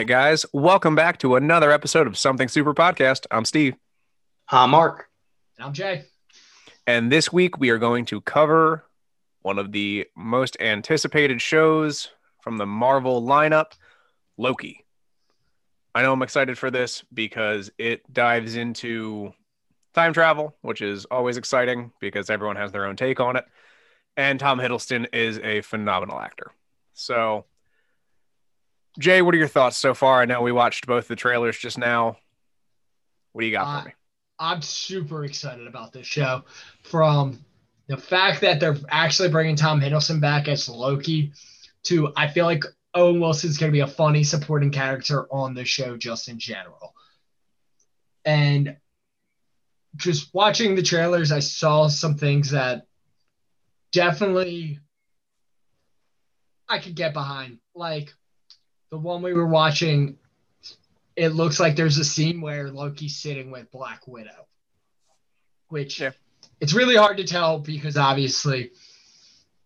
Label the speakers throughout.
Speaker 1: right, guys. Welcome back to another episode of Something Super Podcast. I'm Steve.
Speaker 2: I'm Mark.
Speaker 3: And I'm Jay.
Speaker 1: And this week we are going to cover one of the most anticipated shows from the Marvel lineup, Loki. I know I'm excited for this because it dives into time travel, which is always exciting because everyone has their own take on it. And Tom Hiddleston is a phenomenal actor. So, Jay, what are your thoughts so far? I know we watched both the trailers just now. What do you got
Speaker 3: Uh,
Speaker 1: for me?
Speaker 3: I'm super excited about this show. From the fact that they're actually bringing Tom Hiddleston back as Loki to I feel like Owen Wilson's going to be a funny supporting character on the show just in general. And just watching the trailers, I saw some things that definitely I could get behind. Like the one we were watching, it looks like there's a scene where Loki's sitting with Black Widow, which
Speaker 1: Yeah.
Speaker 3: it's really hard to tell because obviously,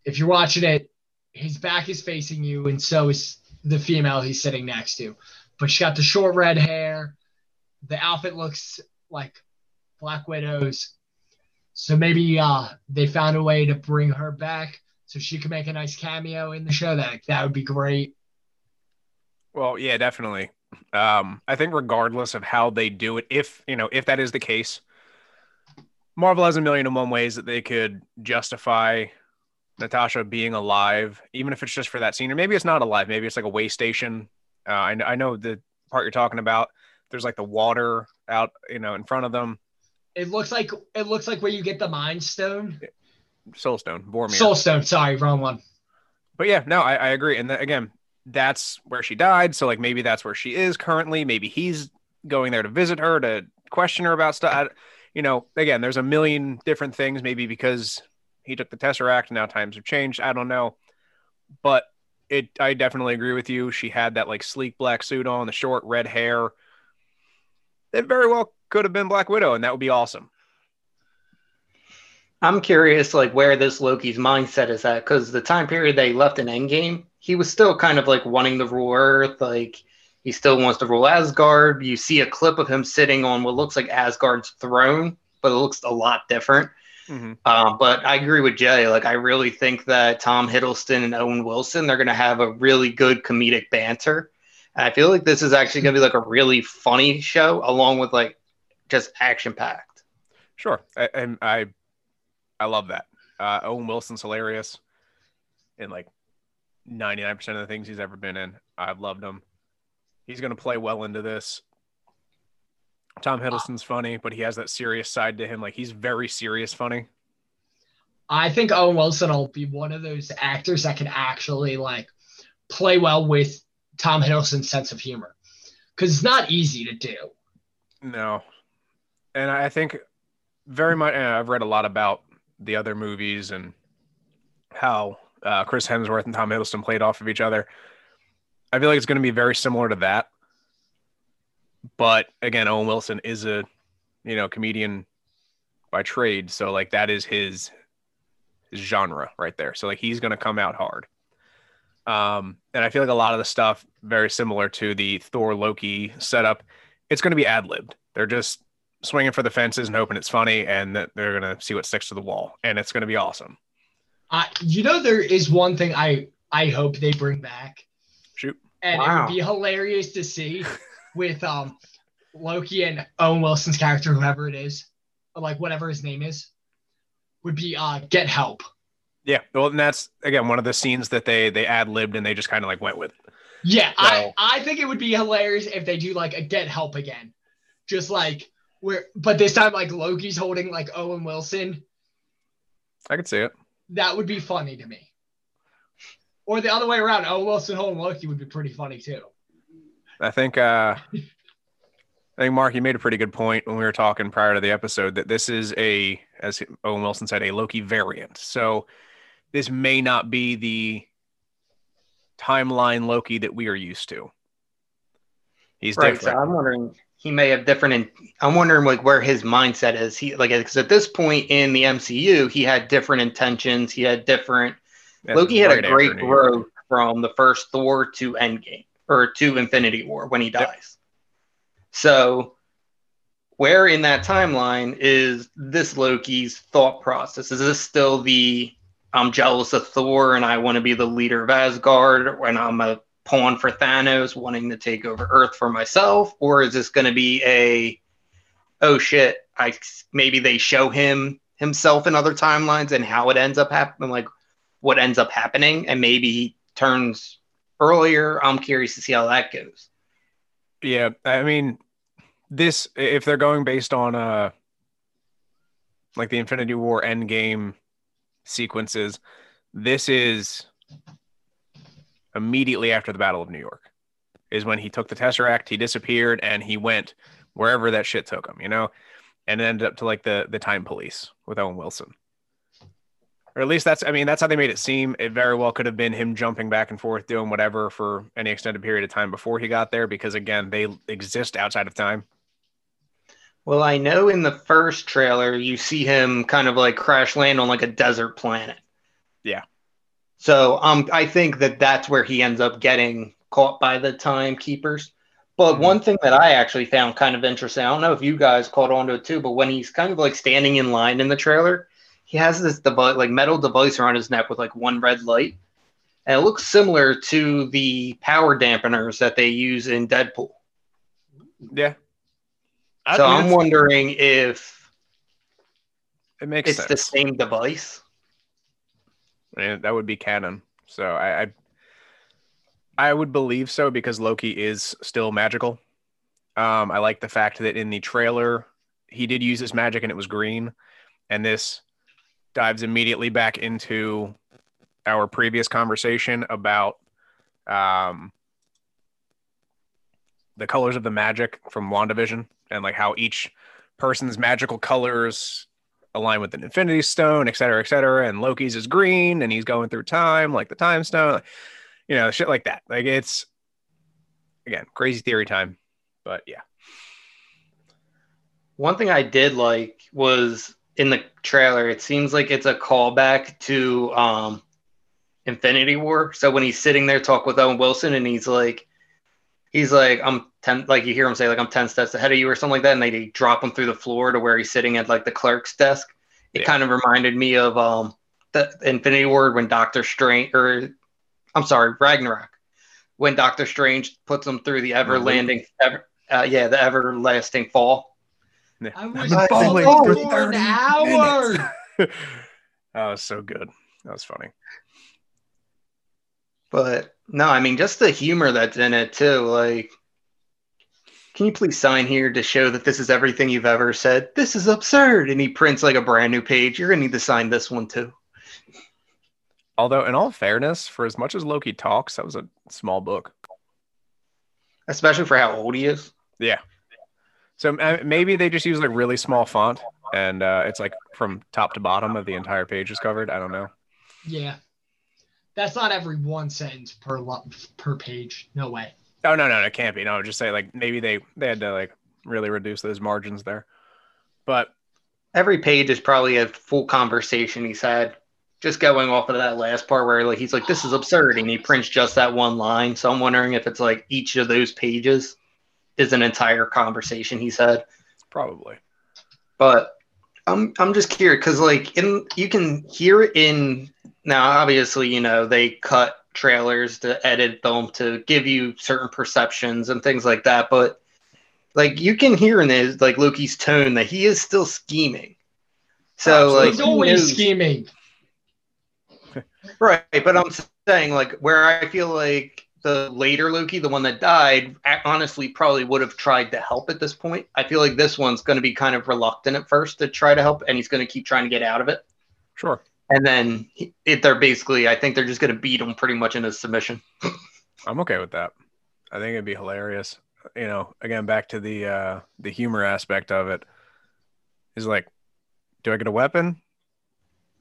Speaker 3: if you're watching it, his back is facing you, and so is the female he's sitting next to. But she got the short red hair. The outfit looks like Black Widow's. So maybe uh, they found a way to bring her back so she could make a nice cameo in the show. That that would be great.
Speaker 1: Well, yeah, definitely. Um, I think regardless of how they do it, if you know, if that is the case, Marvel has a million and one ways that they could justify Natasha being alive, even if it's just for that scene, or maybe it's not alive. Maybe it's like a way station. Uh, I, I know the part you're talking about. There's like the water out, you know, in front of them.
Speaker 3: It looks like it looks like where you get the Mind Stone,
Speaker 1: Soulstone, Vormir.
Speaker 3: Soul Stone. Sorry, wrong one.
Speaker 1: but yeah, no, I, I agree. And th- again, that's where she died. So like maybe that's where she is currently. Maybe he's going there to visit her to question her about stuff. I, you know, again, there's a million different things. Maybe because he took the Tesseract, now times have changed. I don't know, but it. I definitely agree with you. She had that like sleek black suit on, the short red hair. It very well could have been Black Widow, and that would be awesome.
Speaker 2: I'm curious, like where this Loki's mindset is at, because the time period they left in Endgame, he was still kind of like wanting to rule Earth, like he still wants to rule Asgard. You see a clip of him sitting on what looks like Asgard's throne, but it looks a lot different.
Speaker 1: Mhm.
Speaker 2: Um, but I agree with Jay. Like I really think that Tom Hiddleston and Owen Wilson, they're gonna have a really good comedic banter. And I feel like this is actually gonna be like a really funny show, along with like just action packed.
Speaker 1: Sure, I, and I, I love that. Uh, Owen Wilson's hilarious, and like ninety nine percent of the things he's ever been in. I've loved him. He's going to play well into this. Tom Hiddleston's funny, but he has that serious side to him. Like he's very serious funny.
Speaker 3: I think Owen Wilson will be one of those actors that can actually like play well with Tom Hiddleston's sense of humor, because it's not easy to do.
Speaker 1: No, and I think very much. I've read a lot about the other movies and how uh, Chris Hemsworth and Tom Hiddleston played off of each other. I feel like it's going to be very similar to that. But again, Owen Wilson is a you know comedian by trade, so like that is his his genre right there. So like he's going to come out hard. Um, and I feel like a lot of the stuff very similar to the Thor Loki setup. It's going to be ad libbed. They're just swinging for the fences and hoping it's funny, and that they're going to see what sticks to the wall, and it's going to be awesome.
Speaker 3: I, you know, there is one thing I I hope they bring back,
Speaker 1: Shoot.
Speaker 3: and it would be hilarious to see with um Loki and Owen Wilson's character, whoever it is, or like whatever his name is, would be uh get help.
Speaker 1: Yeah, well, and that's again one of the scenes that they they ad libbed and they just kind of like went with.
Speaker 3: Yeah,
Speaker 1: So-
Speaker 3: I I think it would be hilarious if they do like a get help again, just like where, but this time like Loki's holding like Owen Wilson.
Speaker 1: I could see it.
Speaker 3: That would be funny to me. Or the other way around, Owen Wilson holding Loki would be pretty funny too.
Speaker 1: I think uh I think Mark, you made a pretty good point when we were talking prior to the episode that this is a, as Owen Wilson said, a Loki variant. So this may not be the timeline Loki that we are used to. He's
Speaker 2: Right. So
Speaker 1: different.
Speaker 2: I'm wondering he may have different. In, I'm wondering like where his mindset is. He like because at this point in the MCU, he had different intentions. He had different.
Speaker 1: That's
Speaker 2: Loki had a great growth from the first Thor to Endgame. or to Infinity War when he dies. Yep. So, where in that timeline is this Loki's thought process? Is this still the I'm jealous of Thor and I want to be the leader of Asgard when I'm a pawn for Thanos wanting to take over Earth for myself? Or is this going to be a, oh shit, I maybe they show him himself in other timelines and how it ends up happening, like what ends up happening, and maybe he turns earlier. I'm curious to see how that goes.
Speaker 1: Yeah, I mean, this if they're going based on uh like the Infinity War Endgame sequences, this is immediately after the Battle of New York. Is when he took the Tesseract, he disappeared, and he went wherever that shit took him, you know, and ended up to like the the Time Police with Owen Wilson or at least that's I mean that's how they made it seem. It very well could have been him jumping back and forth doing whatever for any extended period of time before he got there because again, they exist outside of time.
Speaker 2: Well, I know in the first trailer you see him kind of like crash land on like a desert planet.
Speaker 1: Yeah.
Speaker 2: So um I think that that's where he ends up getting caught by the timekeepers. But mm-hmm. one thing that I actually found kind of interesting, I don't know if you guys caught on to it too, but when he's kind of like standing in line in the trailer, he has this device, like metal device around his neck with like one red light, and it looks similar to the power dampeners that they use in Deadpool.
Speaker 1: Yeah.
Speaker 2: so I'm wondering if
Speaker 1: it makes
Speaker 2: it's
Speaker 1: sense.
Speaker 2: the same device.
Speaker 1: And that would be canon. So I, I I would believe so because Loki is still magical. Um, I like the fact that in the trailer he did use his magic and it was green, and this dives immediately back into our previous conversation about um, the colors of the magic from WandaVision and like how each person's magical colors align with an infinity stone, et cetera, et cetera. And Loki's is green and he's going through time like the time stone, you know, shit like that. Like it's again crazy theory time. But yeah.
Speaker 2: One thing I did like was in the trailer, it seems like it's a callback to um, Infinity War. So when he's sitting there talk with Owen Wilson and he's like, he's like, I'm ten, like you hear him say like I'm ten steps ahead of you or something like that, and they drop him through the floor to where he's sitting at like the clerk's desk. It yeah. kind of reminded me of um the Infinity War when Doctor Strange or I'm sorry Ragnarok when Doctor Strange puts him through the everlanding ever uh, yeah the everlasting fall
Speaker 3: I was falling for 30 an hour.
Speaker 1: that was so good. That was funny.
Speaker 2: But no, I mean just the humor that's in it too. Like, can you please sign here to show that this is everything you've ever said? This is absurd. And he prints like a brand new page. You're gonna need to sign this one too.
Speaker 1: Although, in all fairness, for as much as Loki talks, that was a small book.
Speaker 2: Especially for how old he is.
Speaker 1: Yeah. So uh, maybe they just use like really small font and uh, it's like from top to bottom of the entire page is covered. I don't know.
Speaker 3: Yeah. That's not every one sentence per lo- per page. No way.
Speaker 1: Oh no, no, no, it can't be. No, just say like maybe they they had to like really reduce those margins there. But
Speaker 2: every page is probably a full conversation he's had. Just going off of that last part where like he's like, "This is absurd," and he prints just that one line. So I'm wondering if it's like each of those pages is an entire conversation he said.
Speaker 1: Probably.
Speaker 2: But I'm I'm just curious because like in you can hear it in now obviously you know they cut trailers to edit them to give you certain perceptions and things like that but like you can hear in his like Loki's tone that he is still scheming. So like
Speaker 3: he's always scheming.
Speaker 2: right, but I'm saying like where I feel like the later Loki, the one that died, honestly probably would have tried to help at this point. I feel like this one's going to be kind of reluctant at first to try to help, and he's going to keep trying to get out of it.
Speaker 1: Sure.
Speaker 2: And then it, they're basically, I think they're just going to beat him pretty much in his submission.
Speaker 1: I'm okay with that. I think it'd be hilarious. You know, again, back to the uh, the humor aspect of it. Is like, do I get a weapon?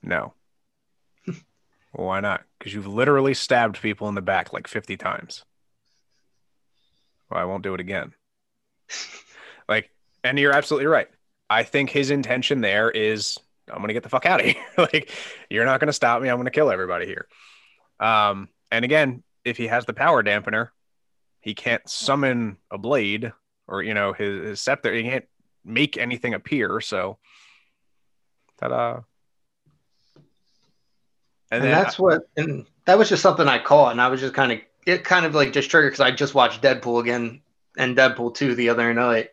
Speaker 1: No. Well, why not? Because you've literally stabbed people in the back like 50 times. Well, I won't do it again. like, and you're absolutely right. I think his intention there is I'm going to get the fuck out of here. like, you're not going to stop me. I'm going to kill everybody here. Um, and again, if he has the power dampener, He can't summon a blade or you know his, his scepter. He can't make anything appear. So, ta-da!
Speaker 2: And, and that's what, and that was just something I caught, and I was just kind of it kind of like just triggered because I just watched Deadpool again and Deadpool two the other night.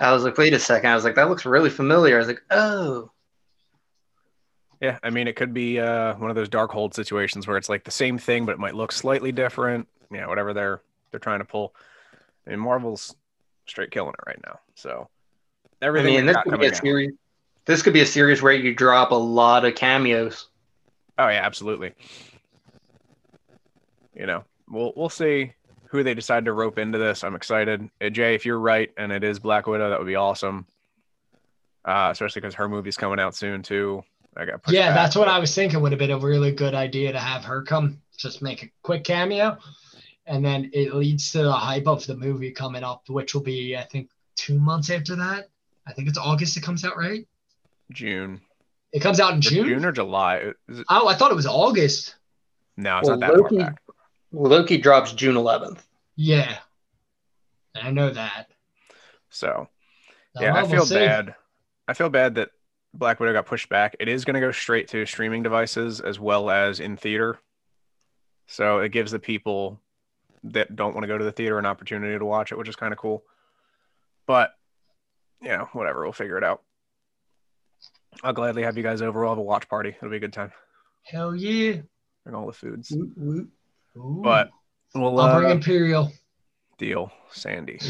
Speaker 2: I was like, wait a second. I was like, that looks really familiar. I was like, oh.
Speaker 1: Yeah, I mean, it could be uh, one of those Darkhold situations where it's like the same thing, but it might look slightly different. Yeah, whatever they're they're trying to pull. I mean, Marvel's straight killing it right now. So
Speaker 2: everything. I mean, this could be a series. This could be a series where you drop a lot of cameos.
Speaker 1: Oh yeah, absolutely. You know, we'll we'll see who they decide to rope into this. I'm excited. Uh, Jay, if you're right and it is Black Widow, that would be awesome. Uh, especially because her movie's coming out soon too.
Speaker 3: I got yeah, back, that's what I was thinking. Would have been a really good idea to have her come, just make a quick cameo, and then it leads to the hype of the movie coming up, which will be I think two months after that. I think it's August. It comes out right.
Speaker 1: June.
Speaker 3: It comes out in June.
Speaker 1: June or July?
Speaker 3: It- oh, I thought it was August.
Speaker 1: No, it's well, not that Loki, far back.
Speaker 2: Loki drops June 11th.
Speaker 3: Yeah, I know that.
Speaker 1: So, yeah, I feel bad. I feel bad that Black Widow got pushed back. It is going to go straight to streaming devices as well as in theater. So it gives the people that don't want to go to the theater an opportunity to watch it, which is kind of cool. But, you know, whatever. We'll figure it out. I'll gladly have you guys over. We'll have a watch party. It'll be a good time.
Speaker 3: Hell yeah.
Speaker 1: Bring all the foods. Ooh. But
Speaker 3: we'll I'll bring uh, Imperial.
Speaker 1: Deal, Sandy.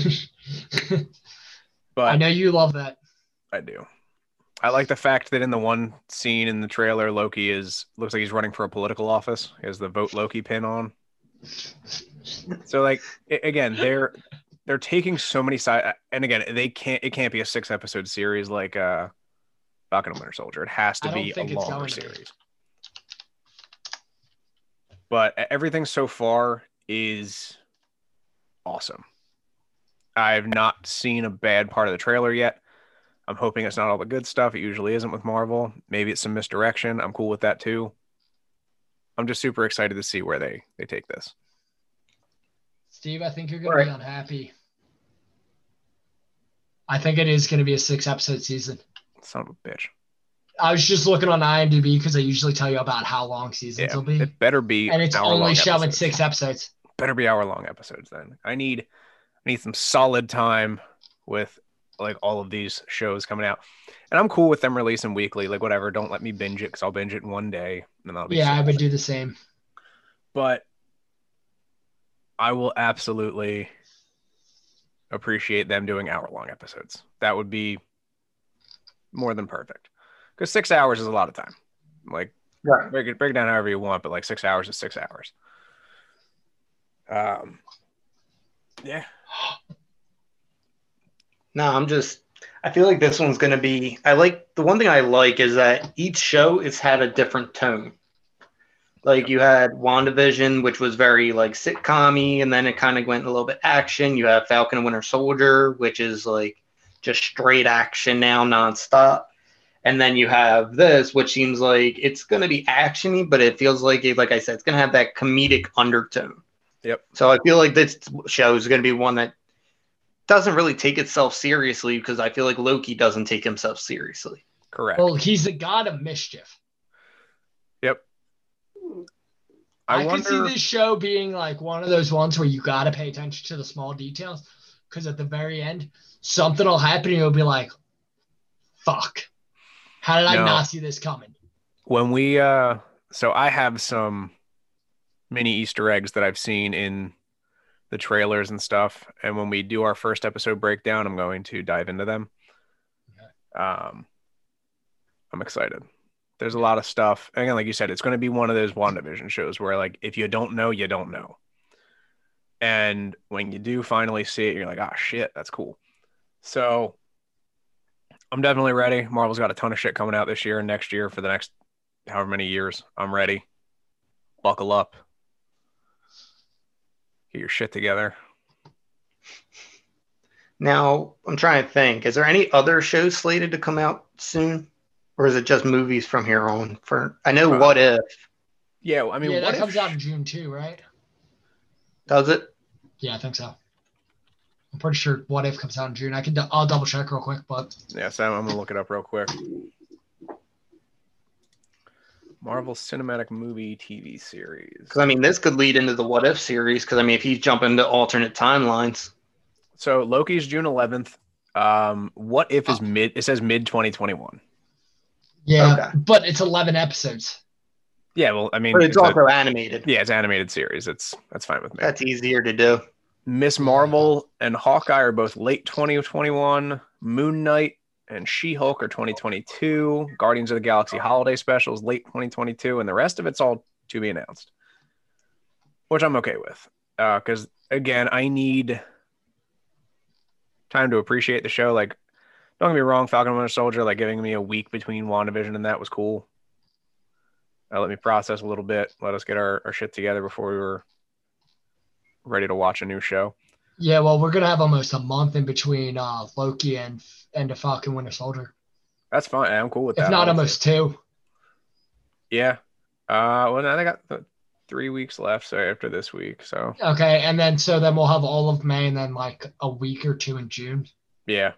Speaker 3: but I know you love that.
Speaker 1: I do. I like the fact that in the one scene in the trailer, Loki is looks like he's running for a political office. He has the vote Loki pin on. So like again, they're they're taking so many side and again, they can't it can't be a six episode series like uh Falcon and Winter Soldier. It has to be a longer series. But everything so far is awesome. I've not seen a bad part of the trailer yet. I'm hoping it's not all the good stuff. It usually isn't with Marvel. Maybe it's some misdirection. I'm cool with that too. I'm just super excited to see where they they take this.
Speaker 3: Steve, I think you're going right. to be unhappy. I think it is going to be a six episode season.
Speaker 1: Son of a bitch.
Speaker 3: I was just looking on IMDb because I usually tell you about how long seasons yeah, will be.
Speaker 1: It better be,
Speaker 3: and it's only showing six episodes.
Speaker 1: Better be hour long episodes. Then I need, I need some solid time with like all of these shows coming out, and I'm cool with them releasing weekly. Like whatever, don't let me binge it because I'll binge it in one day, and
Speaker 3: I'll be. Yeah, I would do the same.
Speaker 1: But I will absolutely appreciate them doing hour long episodes. That would be more than perfect because six hours is a lot of time. Like, right. break it break it down however you want, but like six hours is six hours. Um, yeah.
Speaker 2: No, I'm just. I feel like this one's going to be. I like the one thing I like is that each show has had a different tone. Like you had WandaVision, which was very like sitcom and then it kind of went a little bit action. You have Falcon and Winter Soldier, which is like just straight action now, nonstop. And then you have this, which seems like it's going to be actiony, but it feels like, like I said, it's going to have that comedic undertone.
Speaker 1: Yep.
Speaker 2: So I feel like this show is going to be one that doesn't really take itself seriously because I feel like Loki doesn't take himself seriously.
Speaker 1: Correct.
Speaker 3: Well, he's the god of mischief.
Speaker 1: Yep.
Speaker 3: I, I wonder... could see this show being like one of those ones where you got to pay attention to the small details because at the very end, something will happen and you'll be like, fuck. How did I not see this coming?
Speaker 1: When we uh so I have some mini Easter eggs that I've seen in the trailers and stuff. And when we do our first episode breakdown, I'm going to dive into them. Okay. Um I'm excited. There's a lot of stuff. Again, like you said, it's going to be one of those WandaVision shows where like if you don't know, you don't know. And when you do finally see it, you're like, oh shit, that's cool. So I'm definitely ready. Marvel's got a ton of shit coming out this year and next year for the next however many years. I'm ready. Buckle up. Get your shit together.
Speaker 2: Now, I'm trying to think. Is there any other shows slated to come out soon? Or is it just movies from here on? For I know uh, What If.
Speaker 1: Yeah, I mean,
Speaker 3: yeah, that comes out in June too, right?
Speaker 2: Does it?
Speaker 3: Yeah, I think so. I'm pretty sure What If comes out in June. I can. I'll double check real quick, but
Speaker 1: Yeah, so I'm gonna look it up real quick. Marvel Cinematic Movie TV series.
Speaker 2: Because I mean, this could lead into the What If series. Because I mean, if he's jumping to alternate timelines,
Speaker 1: So Loki's June 11th. Um, what if is mid? It says mid 2021.
Speaker 3: yeah,
Speaker 2: Okay.
Speaker 3: but it's 11 episodes.
Speaker 1: Yeah, well, I mean,
Speaker 2: but it's
Speaker 1: a-
Speaker 2: also animated.
Speaker 1: yeah, it's animated series. It's that's fine with me.
Speaker 2: That's easier to do.
Speaker 1: Miss Marvel and Hawkeye are both late 2021. Moon Knight and She Hulk are 2022. Guardians of the Galaxy holiday specials late 2022, and the rest of it's all to be announced, which I'm okay with. Because again, I need time to appreciate the show. Like, don't get me wrong, Falcon Winter Soldier, like giving me a week between WandaVision and that was cool. Uh, let me process a little bit. Let us get our, our shit together before we were ready to watch a new show.
Speaker 3: Yeah, well, we're gonna have almost a month in between uh, Loki and and the Falcon Winter Soldier,
Speaker 1: That's fine. I'm cool with that.
Speaker 3: if
Speaker 1: not
Speaker 3: almost two.
Speaker 1: Yeah. Uh, well, now they got th- three weeks left. So after this week. So
Speaker 3: Okay, and then so then we'll have all of May and then like a week or two in June.
Speaker 1: yeah.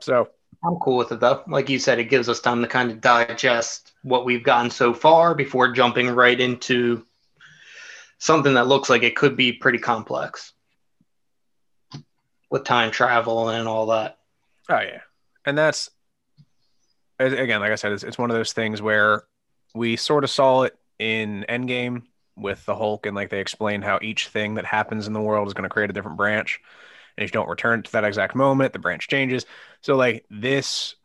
Speaker 1: So
Speaker 2: I'm cool with it though. Like you said, it gives us time to kind of digest what we've gotten so far before jumping right into something that looks like it could be pretty complex with time travel and all that.
Speaker 1: Oh yeah, and that's again, like I said, it's, it's one of those things where we sort of saw it in Endgame with the Hulk, and like they explain how each thing that happens in the world is going to create a different branch, and if you don't return to that exact moment, the branch changes. So like this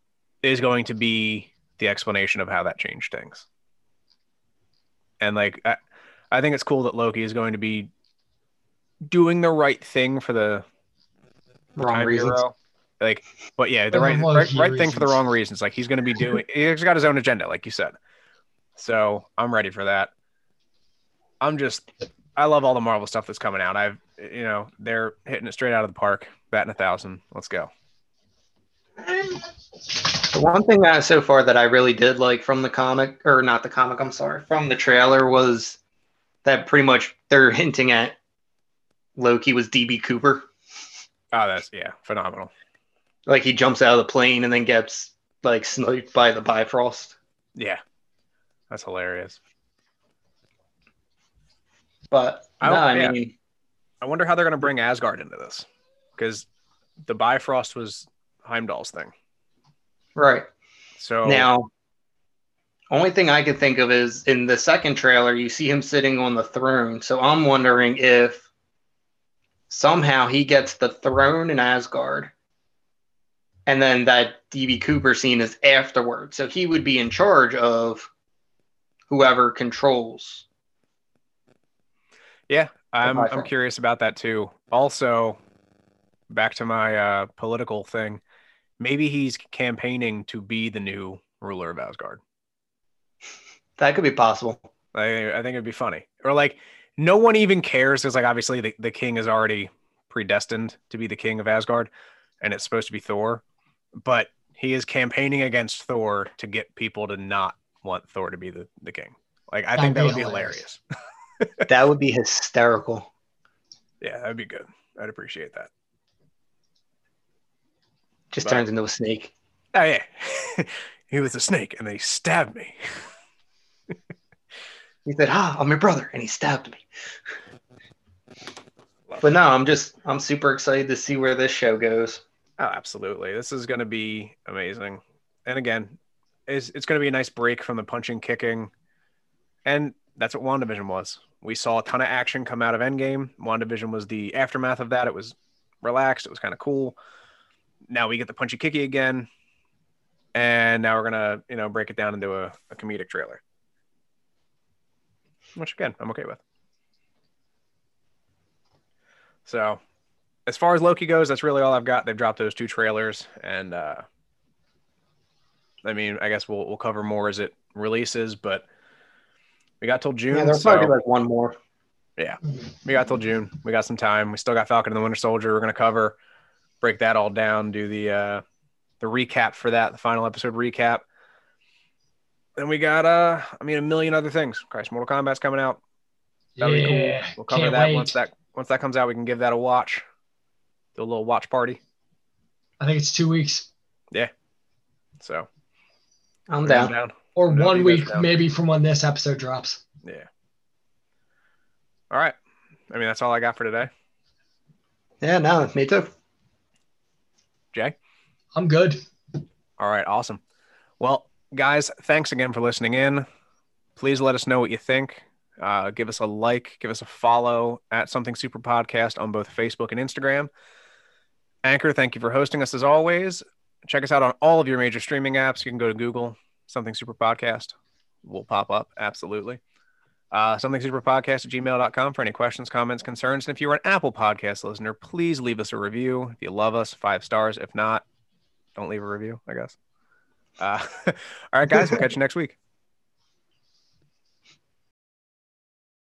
Speaker 1: is going to be the explanation of how that changed things, and like I, I think it's cool that Loki is going to be doing the right thing for the
Speaker 2: Wrong
Speaker 1: time
Speaker 2: reasons.
Speaker 1: hero. Like, but yeah, the
Speaker 3: For
Speaker 1: right, right,
Speaker 3: key
Speaker 1: right thing for the wrong reasons. Like he's going to be doing, he's got his own agenda, like you said. So I'm ready for that. I'm just, I love all the Marvel stuff that's coming out. I've, you know, they're hitting it straight out of the park, batting a thousand. Let's go.
Speaker 2: The one thing that so far that I really did like from the comic, or not the comic, I'm sorry, from the trailer was that pretty much they're hinting at Loki was DB Cooper.
Speaker 1: Oh, that's yeah, phenomenal.
Speaker 2: Like he jumps out of the plane and then gets like sniped by the Bifrost.
Speaker 1: Yeah, that's hilarious.
Speaker 2: But
Speaker 1: I
Speaker 2: no, I
Speaker 1: yeah.
Speaker 2: mean,
Speaker 1: I wonder how they're going to bring Asgard into this because the Bifrost was Heimdall's thing.
Speaker 2: right.
Speaker 1: So
Speaker 2: Now, only thing I can think of is in the second trailer, you see him sitting on the throne. So I'm wondering if somehow he gets the throne in Asgard, and then that DB Cooper scene is afterward. So he would be in charge of whoever controls.
Speaker 1: Yeah, I'm I'm curious about that too. Also, back to my uh, political thing, maybe he's campaigning to be the new ruler of Asgard.
Speaker 2: That could be possible.
Speaker 1: I, I think it'd be funny, or like no one even cares because like obviously the, the king is already predestined to be the king of Asgard, and it's supposed to be Thor, but he is campaigning against Thor to get people to not want Thor to be the, the king. Like I think
Speaker 3: That'd
Speaker 1: that
Speaker 3: be
Speaker 1: would be
Speaker 3: hilarious.
Speaker 1: hilarious.
Speaker 2: That would be hysterical.
Speaker 1: yeah, that'd be good. I'd appreciate that.
Speaker 2: Just
Speaker 1: But-
Speaker 2: turns into a snake.
Speaker 1: Oh yeah, he was a snake, and they stabbed me.
Speaker 2: He said, "Ah, I'm your brother," and he stabbed me. But no, I'm just I'm super excited to see where this show goes.
Speaker 1: Oh, absolutely. This is going to be amazing. And again, it's, it's going to be a nice break from the punching, kicking. And that's what WandaVision was. We saw a ton of action come out of Endgame. WandaVision was the aftermath of that. It was relaxed. It was kind of cool. Now we get the punchy, kicky again. And now we're going to, you know, break it down into a, a comedic trailer. Which, again, I'm okay with. So, as far as Loki goes, that's really all I've got. They've dropped those two trailers, and uh, I mean, I guess we'll we'll cover more as it releases, but we got till June.
Speaker 2: Yeah, there'll
Speaker 1: so
Speaker 2: probably be like one more.
Speaker 1: Yeah, we got till June. We got some time. We still got Falcon and the Winter Soldier. We're gonna cover, break that all down, do the uh, the recap for that, the final episode recap. Then we got uh, I mean, a million other things. Christ, Mortal Kombat's coming out. That'll be cool.
Speaker 3: Yeah,
Speaker 1: We'll cover that
Speaker 3: wait.
Speaker 1: once that once once that comes out, we can give that a watch. Do a little watch party.
Speaker 3: I think it's two weeks Yeah.
Speaker 1: So
Speaker 2: I'm
Speaker 1: I'm
Speaker 2: down.
Speaker 1: down.
Speaker 3: or
Speaker 1: Whatever
Speaker 3: one week,
Speaker 1: down.
Speaker 3: maybe from when this episode drops.
Speaker 1: Yeah. All right. I mean, that's all I got for today.
Speaker 2: Yeah, no, me too.
Speaker 1: Jay.
Speaker 3: I'm good.
Speaker 1: All right, awesome. Well, guys, thanks again for listening in. Please let us know what you think. Uh, give us a like, give us a follow at Something Super Podcast on both Facebook and Instagram. Anchor, thank you for hosting us as always. Check us out on all of your major streaming apps. You can go to Google, Something Super Podcast. Will pop up, absolutely. Uh, something super podcast at gmail.com for any questions, comments, concerns. And if you're an Apple Podcast listener, please leave us a review. If you love us, five stars. If not, don't leave a review, I guess. Uh, all right, guys, we'll catch you next week.